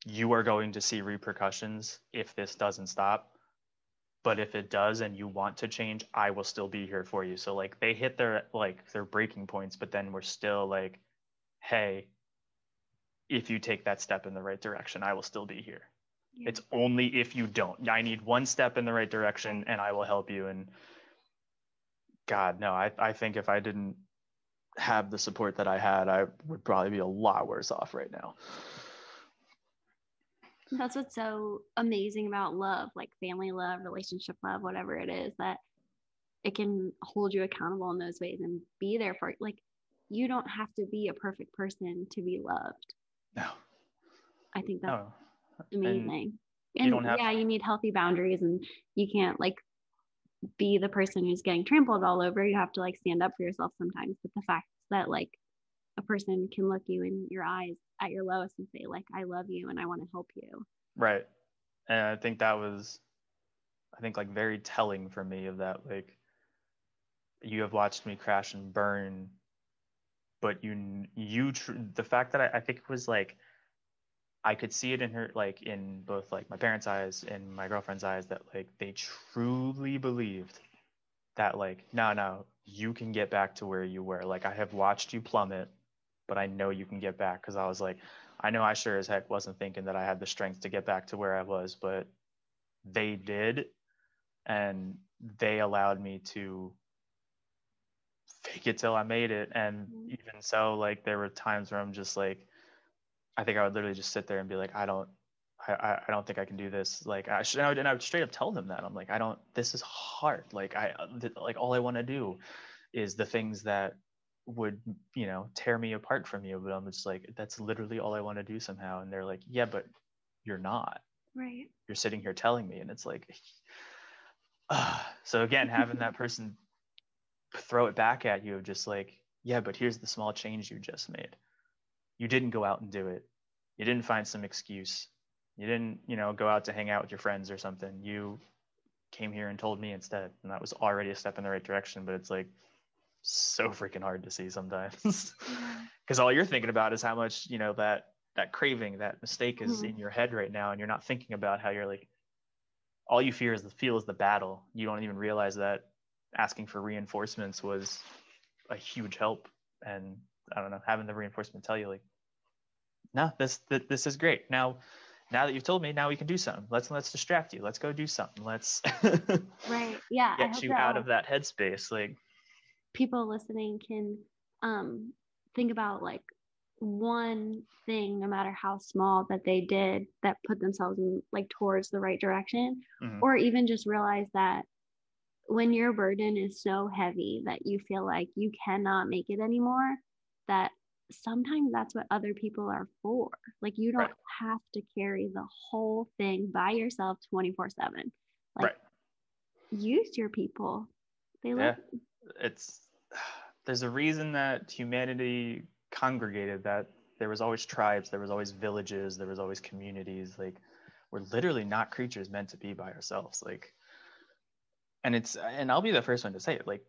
you are going to see repercussions if this doesn't stop. But if it does and you want to change, I will still be here for you. So like they hit their like their breaking points, but then we're still like, hey, if you take that step in the right direction, I will still be here. Yeah. It's only if you don't. I need one step in the right direction and I will help you. And God, no, I, I think if I didn't have the support that I had, I would probably be a lot worse off right now. That's what's so amazing about love, like family love, relationship love, whatever it is, that it can hold you accountable in those ways and be there for like you don't have to be a perfect person to be loved. No. I think that's no. Amazing. And, and yeah, you need healthy boundaries and you can't like be the person who's getting trampled all over. You have to like stand up for yourself sometimes. But the fact that like a person can look you in your eyes at your lowest and say like I love you and I want to help you. Right. And I think that was I think like very telling for me of that like you have watched me crash and burn but you you tr- the fact that I, I think it was like I could see it in her, like in both like my parents' eyes and my girlfriend's eyes, that like they truly believed that like, no, no, you can get back to where you were. Like I have watched you plummet, but I know you can get back. Cause I was like, I know I sure as heck wasn't thinking that I had the strength to get back to where I was, but they did. And they allowed me to fake it till I made it. And mm-hmm. even so, like there were times where I'm just like, I think I would literally just sit there and be like, I don't, I, I don't think I can do this. Like I should, and I would straight up tell them that I'm like, I don't, this is hard. Like I, like all I want to do is the things that would, you know, tear me apart from you. But I'm just like, that's literally all I want to do somehow. And they're like, yeah, but you're not. Right. You're sitting here telling me. And it's like, uh, *sighs* so again, having that person *laughs* throw it back at you of just like, yeah, but here's the small change you just made you didn't go out and do it. You didn't find some excuse. You didn't, you know, go out to hang out with your friends or something. You came here and told me instead. And that was already a step in the right direction. But it's like so freaking hard to see sometimes. *laughs* Because all you're thinking about is how much, you know, that that craving, that mistake is mm-hmm. in your head right now. And you're not thinking about how you're like all you fear is the feel is the battle. You don't even realize that asking for reinforcements was a huge help. And I don't know, having the reinforcement tell you like, no, this this is great. Now now that you've told me, now we can do something. Let's let's distract you. Let's go do something. Let's *laughs* right. Yeah. Get you out of that headspace. Like people listening can um think about like one thing, no matter how small, that they did that put themselves in like towards the right direction, mm-hmm. or even just realize that when your burden is so heavy that you feel like you cannot make it anymore, that sometimes that's what other people are for. Like you don't right. have to carry the whole thing by yourself 24 7. Like right. use your people. They yeah. It's *sighs* there's a reason that humanity congregated that there was always tribes, there was always villages, there was always communities. Like we're literally not creatures meant to be by ourselves. Like and it's and I'll be the first one to say it. Like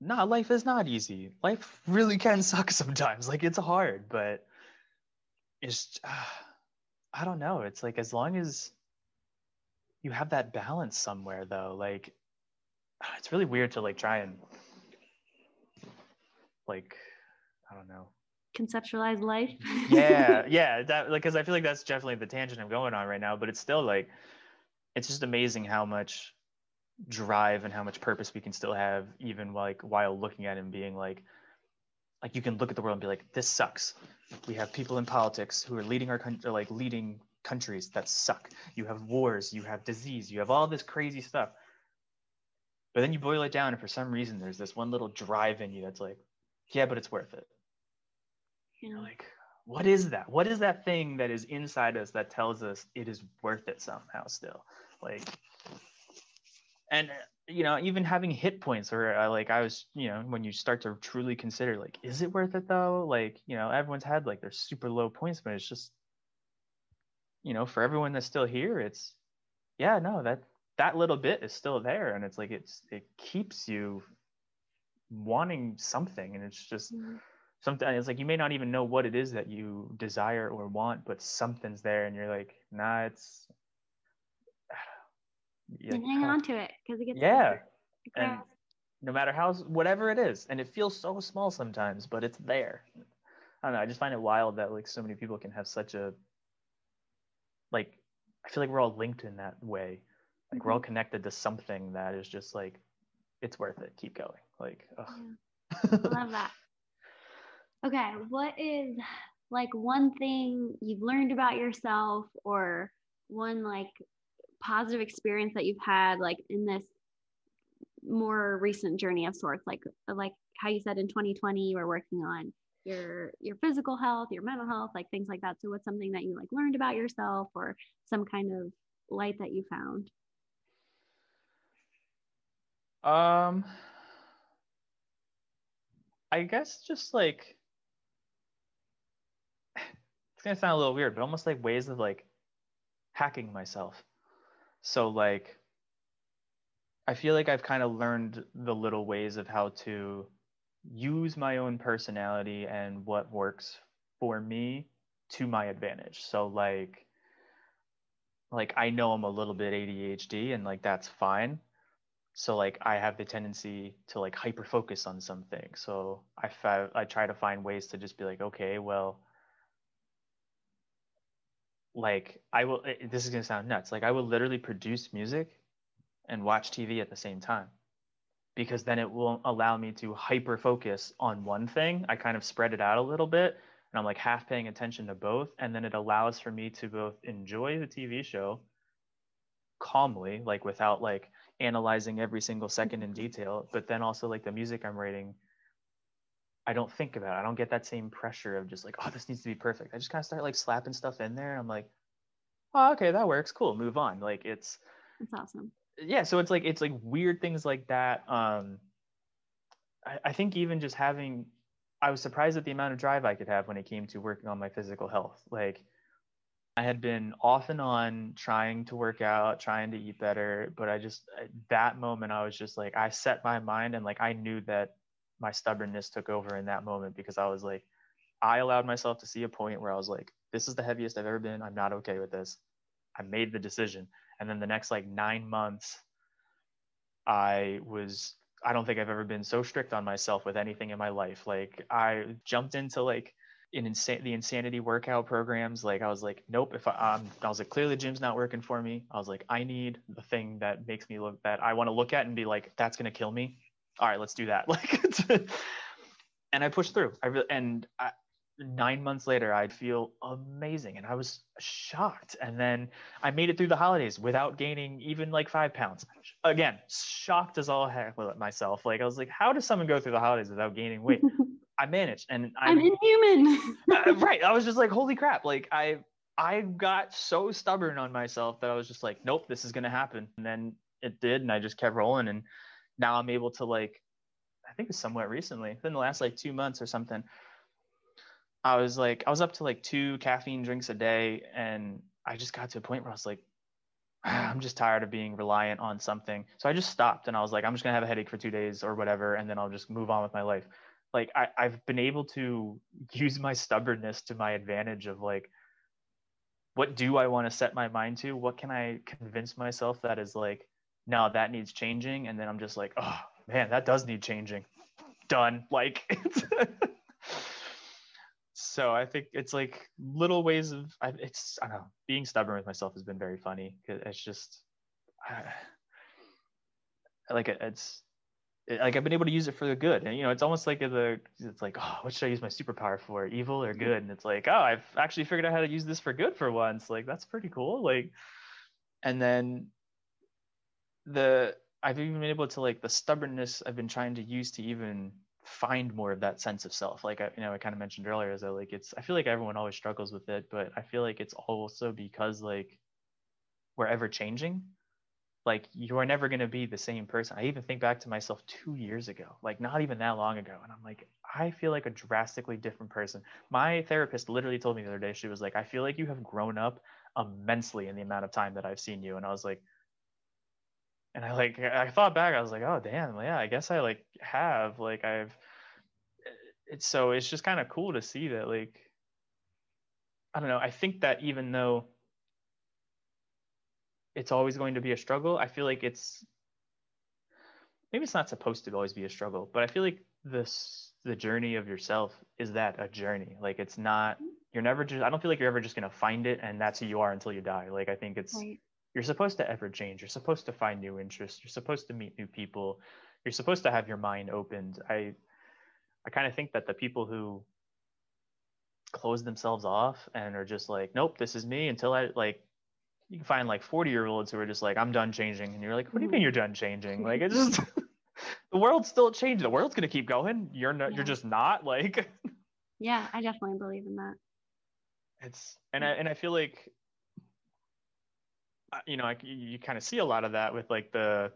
nah, life is not easy. Life really can *laughs* suck sometimes. Like it's hard, but it's uh, *sighs* I don't know. It's like as long as you have that balance somewhere though, like *sighs* it's really weird to like try and like I don't know conceptualize life. *laughs* yeah, yeah, that like because I feel like that's definitely the tangent I'm going on right now, but it's still like it's just amazing how much drive and how much purpose we can still have even like while looking at him being like like you can look at the world and be like this sucks. We have people in politics who are leading our country like leading countries that suck. You have wars you have disease you have all this crazy stuff. But then you boil it down and for some reason there's this one little drive in you that's like yeah but it's worth it. You know like what is that? What is that thing that is inside us that tells us it is worth it somehow still? Like and you know even having hit points or uh, like i was you know when you start to truly consider like is it worth it though? Like you know everyone's had like their super low points but it's just you know for everyone that's still here it's yeah no that that little bit is still there. And it's like it's it keeps you wanting something. And it's just mm-hmm. something it's like you may not even know what it is that you desire or want but something's there. And you're like nah it's you and hang on to it because it gets yeah and no matter how whatever it is and it feels so small sometimes but it's there i don't know i just find it wild that like so many people can have such a like i feel like we're all linked in that way like mm-hmm. we're all mm-hmm. connected to something that is just like it's worth it keep going like yeah. i *laughs* love that okay what is like one thing you've learned about yourself or one like positive experience that you've had like in this more recent journey of sorts like like how you said in 2020 you were working on your your physical health your mental health like things like that. So what's something that you like learned about yourself or some kind of light that you found? Um i guess just like *sighs* it's gonna sound a little weird but almost like ways of like hacking myself so like I feel like I've kind of learned the little ways of how to use my own personality and what works for me to my advantage. So like like I know I'm a little bit ADHD and like that's fine. So like I have the tendency to like hyper focus on something. So I fa- I try to find ways to just be like okay, well like I will this is going to sound nuts. Like I will literally produce music and watch TV at the same time because then it will allow me to hyper focus on one thing. I kind of spread it out a little bit and I'm like half paying attention to both and then it allows for me to both enjoy the TV show calmly like without like analyzing every single second in detail, but then also like the music I'm writing I don't think about it. I don't get that same pressure of just like, oh, this needs to be perfect. I just kind of start like slapping stuff in there. I'm like, oh, okay, that works. Cool. Move on. Like it's That's awesome. Yeah. So it's like it's like weird things like that. Um I, I think even just having I was surprised at the amount of drive I could have when it came to working on my physical health. Like I had been off and on trying to work out, trying to eat better, but I just at that moment I was just like I set my mind and like I knew that my stubbornness took over in that moment because I was like I allowed myself to see a point where I was like this is the heaviest I've ever been. I'm not okay with this. I made the decision. And then the next like 9 months I was I don't think I've ever been so strict on myself with anything in my life. Like I jumped into like in insa- the insanity workout programs. Like I was like, nope. If I, um, I was like, clearly gym's not working for me. I was like, I need the thing that makes me look that I want to look at and be like, that's gonna kill me. All right, let's do that. *laughs* Like, and I pushed through. I re- and I, nine months later, I'd feel amazing, and I was shocked. And then I made it through the holidays without gaining even like five pounds. Again, shocked as all heck with myself. Like I was like, how does someone go through the holidays without gaining weight? *laughs* I managed, and I'm, I'm inhuman. *laughs* uh, right. I was just like, holy crap! Like I, I got so stubborn on myself that I was just like, nope, this is gonna happen. And then it did, and I just kept rolling, and now I'm able to like, I think it's somewhat recently, within the last like two months or something. I was like, I was up to like two caffeine drinks a day, and I just got to a point where I was like, *sighs* I'm just tired of being reliant on something. So I just stopped and I was like, I'm just gonna have a headache for two days or whatever, and then I'll just move on with my life like I, I've been able to *laughs* use my stubbornness to my advantage of like what do I want to set my mind to? What can I convince myself that is like, no, that needs changing? And then I'm just like, oh man, that does need changing. Done. Like *laughs* so I think it's like little ways of it's I don't know being stubborn with myself has been very funny because it's just I, like it's like I've been able to use it for the good. And you know, it's almost like the it's like, oh, what should I use my superpower for? Evil or mm-hmm. good? And it's like, oh, I've actually figured out how to use this for good for once. Like that's pretty cool. Like and then the I've even been able to like the stubbornness I've been trying to use to even find more of that sense of self. Like I you know, I kind of mentioned earlier is that like it's I feel like everyone always struggles with it, but I feel like it's also because like we're ever changing like you are never going to be the same person. I even think back to myself two years ago, like not even that long ago. And I'm like, I feel like a drastically different person. My therapist literally told me the other day, she was like, I feel like you have grown up immensely in the amount of time that I've seen you. And I was like, and I like, I thought back, I was like, oh, damn, yeah, I guess I like have, like, I've, eh, it's so it's just kind of cool to see that, like, I don't know. I think that even though it's always going to be a struggle. I feel like it's maybe it's not supposed to always be a struggle, but I feel like this the journey of yourself is that a journey. Like it's not you're never just I don't feel like you're ever just gonna find it and that's who you are until you die. Like I think it's right. You're supposed to ever change. You're supposed to find new interests. You're supposed to meet new people. You're supposed to have your mind opened. I I kind of think that the people who close themselves off and are just like, nope, this is me until I like you can find like 40 year olds who are just like, I'm done changing. And you're like, what do you mean you're done changing? Like it's just *laughs* the world's still changing. The world's gonna keep going. You're not yeah. you're just not like Yeah, I definitely believe in that. *laughs* It's and I and I feel like you know, you, you kind of see a lot of that with like the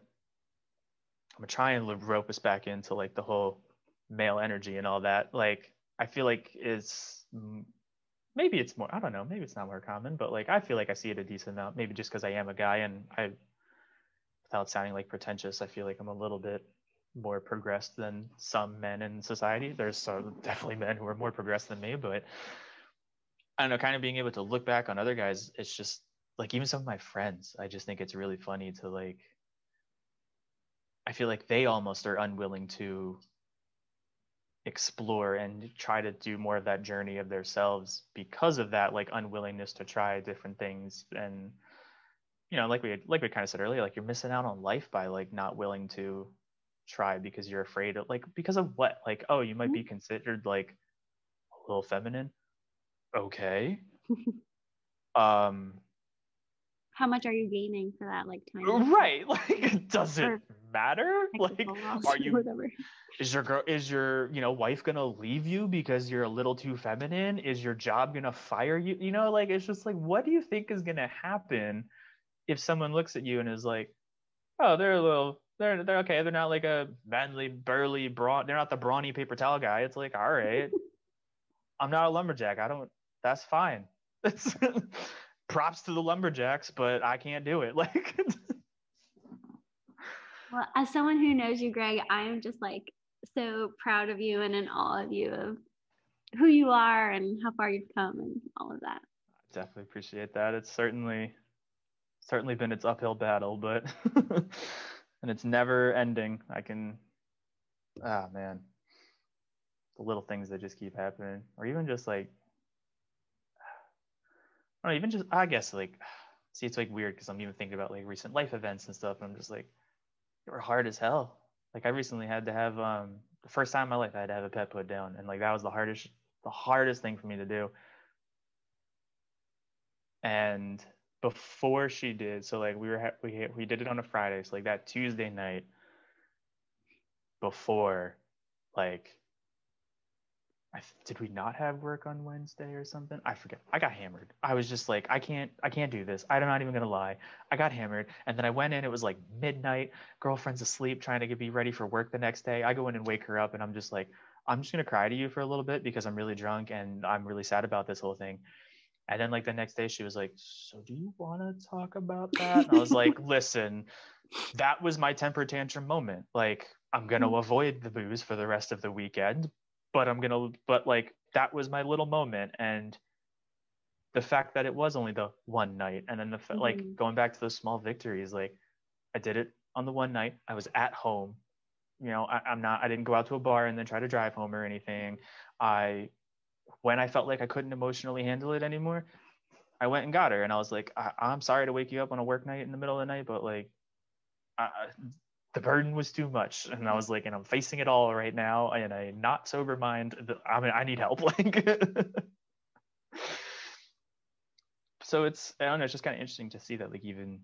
I'm gonna try and rope us back into like the whole male energy and all that. Like I feel like it's maybe it's more i don't know maybe it's not more common but like i feel like i see it a decent amount maybe just because i am a guy and i without sounding like pretentious i feel like i'm a little bit more progressed than some men in society there's some definitely men who are more progressed than me but i don't know kind of being able to look back on other guys it's just like even some of my friends i just think it's really funny to like i feel like they almost are unwilling to explore and try to do more of that journey of themselves because of that like unwillingness to try different things. And you know like we like we kind of said earlier like you're missing out on life by like not willing to try because you're afraid of like because of what? Like oh you might be mm-hmm. considered like a little feminine? Okay. *laughs* Um how much are you gaining for that like time right *laughs* like it does it matter? like are you whatever. is your girl is your you know wife gonna leave you because you're a little too feminine? Is your job gonna fire you? You know like it's just like what do you think is gonna happen if someone looks at you and is like oh they're a little they're they're okay they're not like a manly burly brawn they're not the brawny paper towel guy. It's like all right *laughs* i'm not a lumberjack i don't that's fine *laughs* props to the lumberjacks, but I can't do it. *laughs* Like Well, as someone who knows you, Greg, I am just like so proud of you and in awe of you of who you are and how far you've come and all of that. I definitely appreciate that. It's certainly certainly been its uphill battle, but *laughs* and it's never ending. I can ah man. The little things that just keep happening. Or even just like I don't know, even just I guess like *sighs* see it's like weird because I'm even thinking about like recent life events and stuff and I'm just like they were hard as hell. Like I recently had to have um the first time in my life I had to have a pet put down and like that was the hardest the hardest thing for me to do. And before she did, so like we were ha- we we did it on a Friday, so like that Tuesday night before like I, did we not have work on Wednesday or something? I forget. I got hammered. I was just like, I can't, I can't do this. I'm not even gonna lie. I got hammered, and then I went in. It was like midnight. Girlfriend's asleep, trying to get be ready for work the next day. I go in and wake her up, and I'm just like, I'm just gonna cry to you for a little bit because I'm really drunk and I'm really sad about this whole thing. And then like the next day, she was like, "So do you want to talk about that?" And I was like, *laughs* "Listen, that was my temper tantrum moment. Like, I'm gonna mm. avoid the booze for the rest of the weekend, but I'm gonna but like that was my little moment. And the fact that it was only the one night and then the mm-hmm. like going back to those small victories like I did it on the one night. I was at home. You know I, I'm not I didn't go out to a bar and then try to drive home or anything. I when I felt like I couldn't emotionally handle it anymore I went and got her. And I was like I, am sorry to wake you up on a work night in the middle of the night but like I, the burden was too much and i was like and i'm facing it all right now in a not sober mind i mean i need help *laughs* like so it's i don't know it's just kind of interesting to see that like even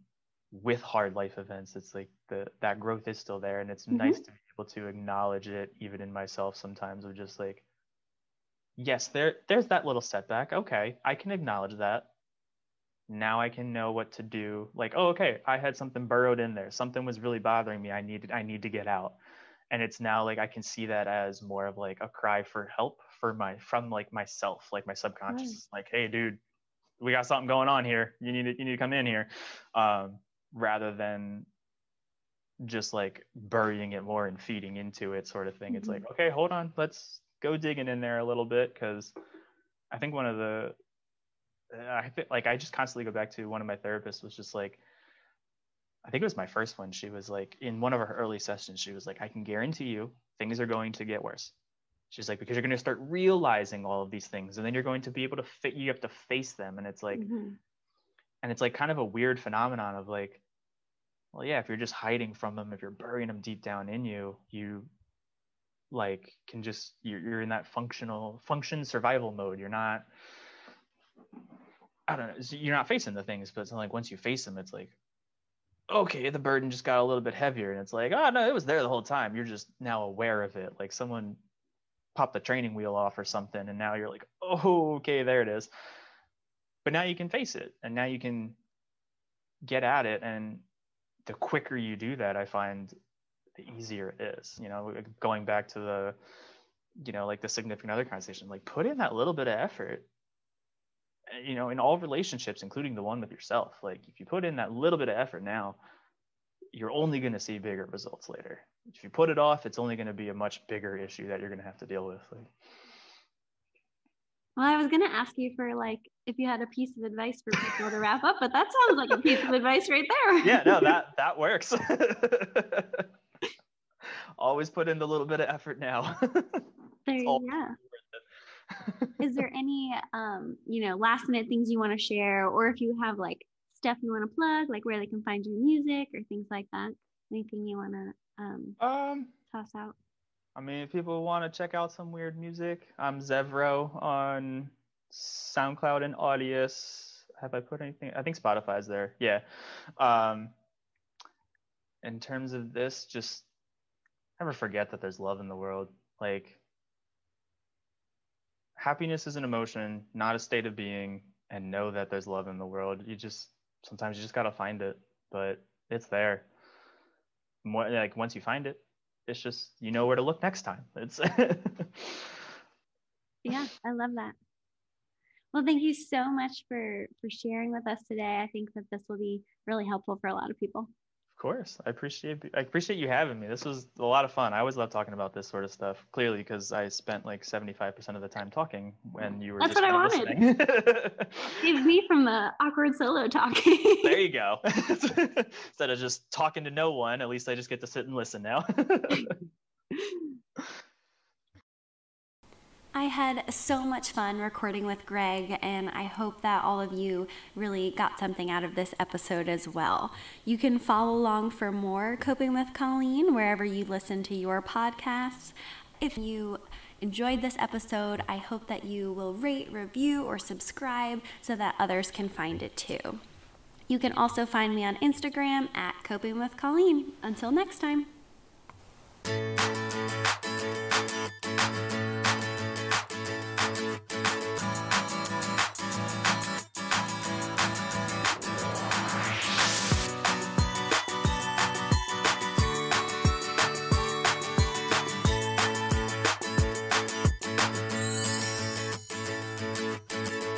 with hard life events it's like the that growth is still there and it's mm-hmm. nice to be able to acknowledge it even in myself sometimes of just like yes there there's that little setback okay i can acknowledge that now I can know what to do. Like, oh, okay, I had something burrowed in there. Something was really bothering me. I needed, I need to get out. And it's now like I can see that as more of like a cry for help for my from like myself, like my subconscious. Right. Like, hey, dude, we got something going on here. You need to, you need to come in here, um, rather than just like burying it more and feeding into it, sort of thing. Mm-hmm. It's like, okay, hold on, let's go digging in there a little bit because I think one of the I think like I just constantly go back to one of my therapists was just like, I think it was my first one. She was like, in one of her early sessions, she was like, I can guarantee you things are going to get worse. She's like, because you're going to start realizing all of these things and then you're going to be able to fit, you have to face them. And it's like, mm-hmm. and it's like kind of a weird phenomenon of like, well, yeah, if you're just hiding from them, if you're burying them deep down in you, you like can just, you're, you're in that functional function survival mode. You're not, I don't know. You're not facing the things, but it's like once you face them, it's like, okay, the burden just got a little bit heavier, and it's like, oh no, it was there the whole time. You're just now aware of it. Like someone popped the training wheel off or something, and now you're like, oh, okay, there it is. But now you can face it, and now you can get at it, and the quicker you do that, I find the easier it is. You know, going back to the, you know, like the significant other conversation, like put in that little bit of effort you know, in all relationships, including the one with yourself, like if you put in that little bit of effort now, you're only going to see bigger results later. If you put it off, it's only going to be a much bigger issue that you're going to have to deal with. Like, well, I was going to ask you for like if you had a piece of advice for people to wrap up, but that sounds like a piece of advice right there. yeah, no, *laughs* that that works. *laughs* Always put in the little bit of effort now. *laughs* there you go is there any um you know last minute things you want to share or if you have like stuff you want to plug like where they can find your music or things like that? Anything you want to um, um toss out? I mean if people want to check out some weird music i'm zevro on soundcloud and audius. Have i put anything? I think spotify's there yeah. Um in terms of this just never forget that there's love in the world. Like happiness is an emotion, not a state of being, and know that there's love in the world. You just sometimes you just gotta find it, but it's there. More, like once you find it, it's just you know where to look next time. It's *laughs* yeah, I love that. Well, thank you so much for for sharing with us today. I think that this will be really helpful for a lot of people. Of course, I appreciate I appreciate you having me. This was a lot of fun. I always love talking about this sort of stuff. Clearly, because I spent like seventy five percent of the time talking when you were. That's what I wanted. Save *laughs* me from the awkward solo talking. *laughs* there you go. *laughs* Instead of just talking to no one, at least I just get to sit and listen now. I had so much fun recording with Greg, and I hope that all of you really got something out of this episode as well. You can follow along for more Coping with Colleen wherever you listen to your podcasts. If you enjoyed this episode, I hope that you will rate, review, or subscribe so that others can find it too. You can also find me on Instagram at Coping with Colleen. Until next time.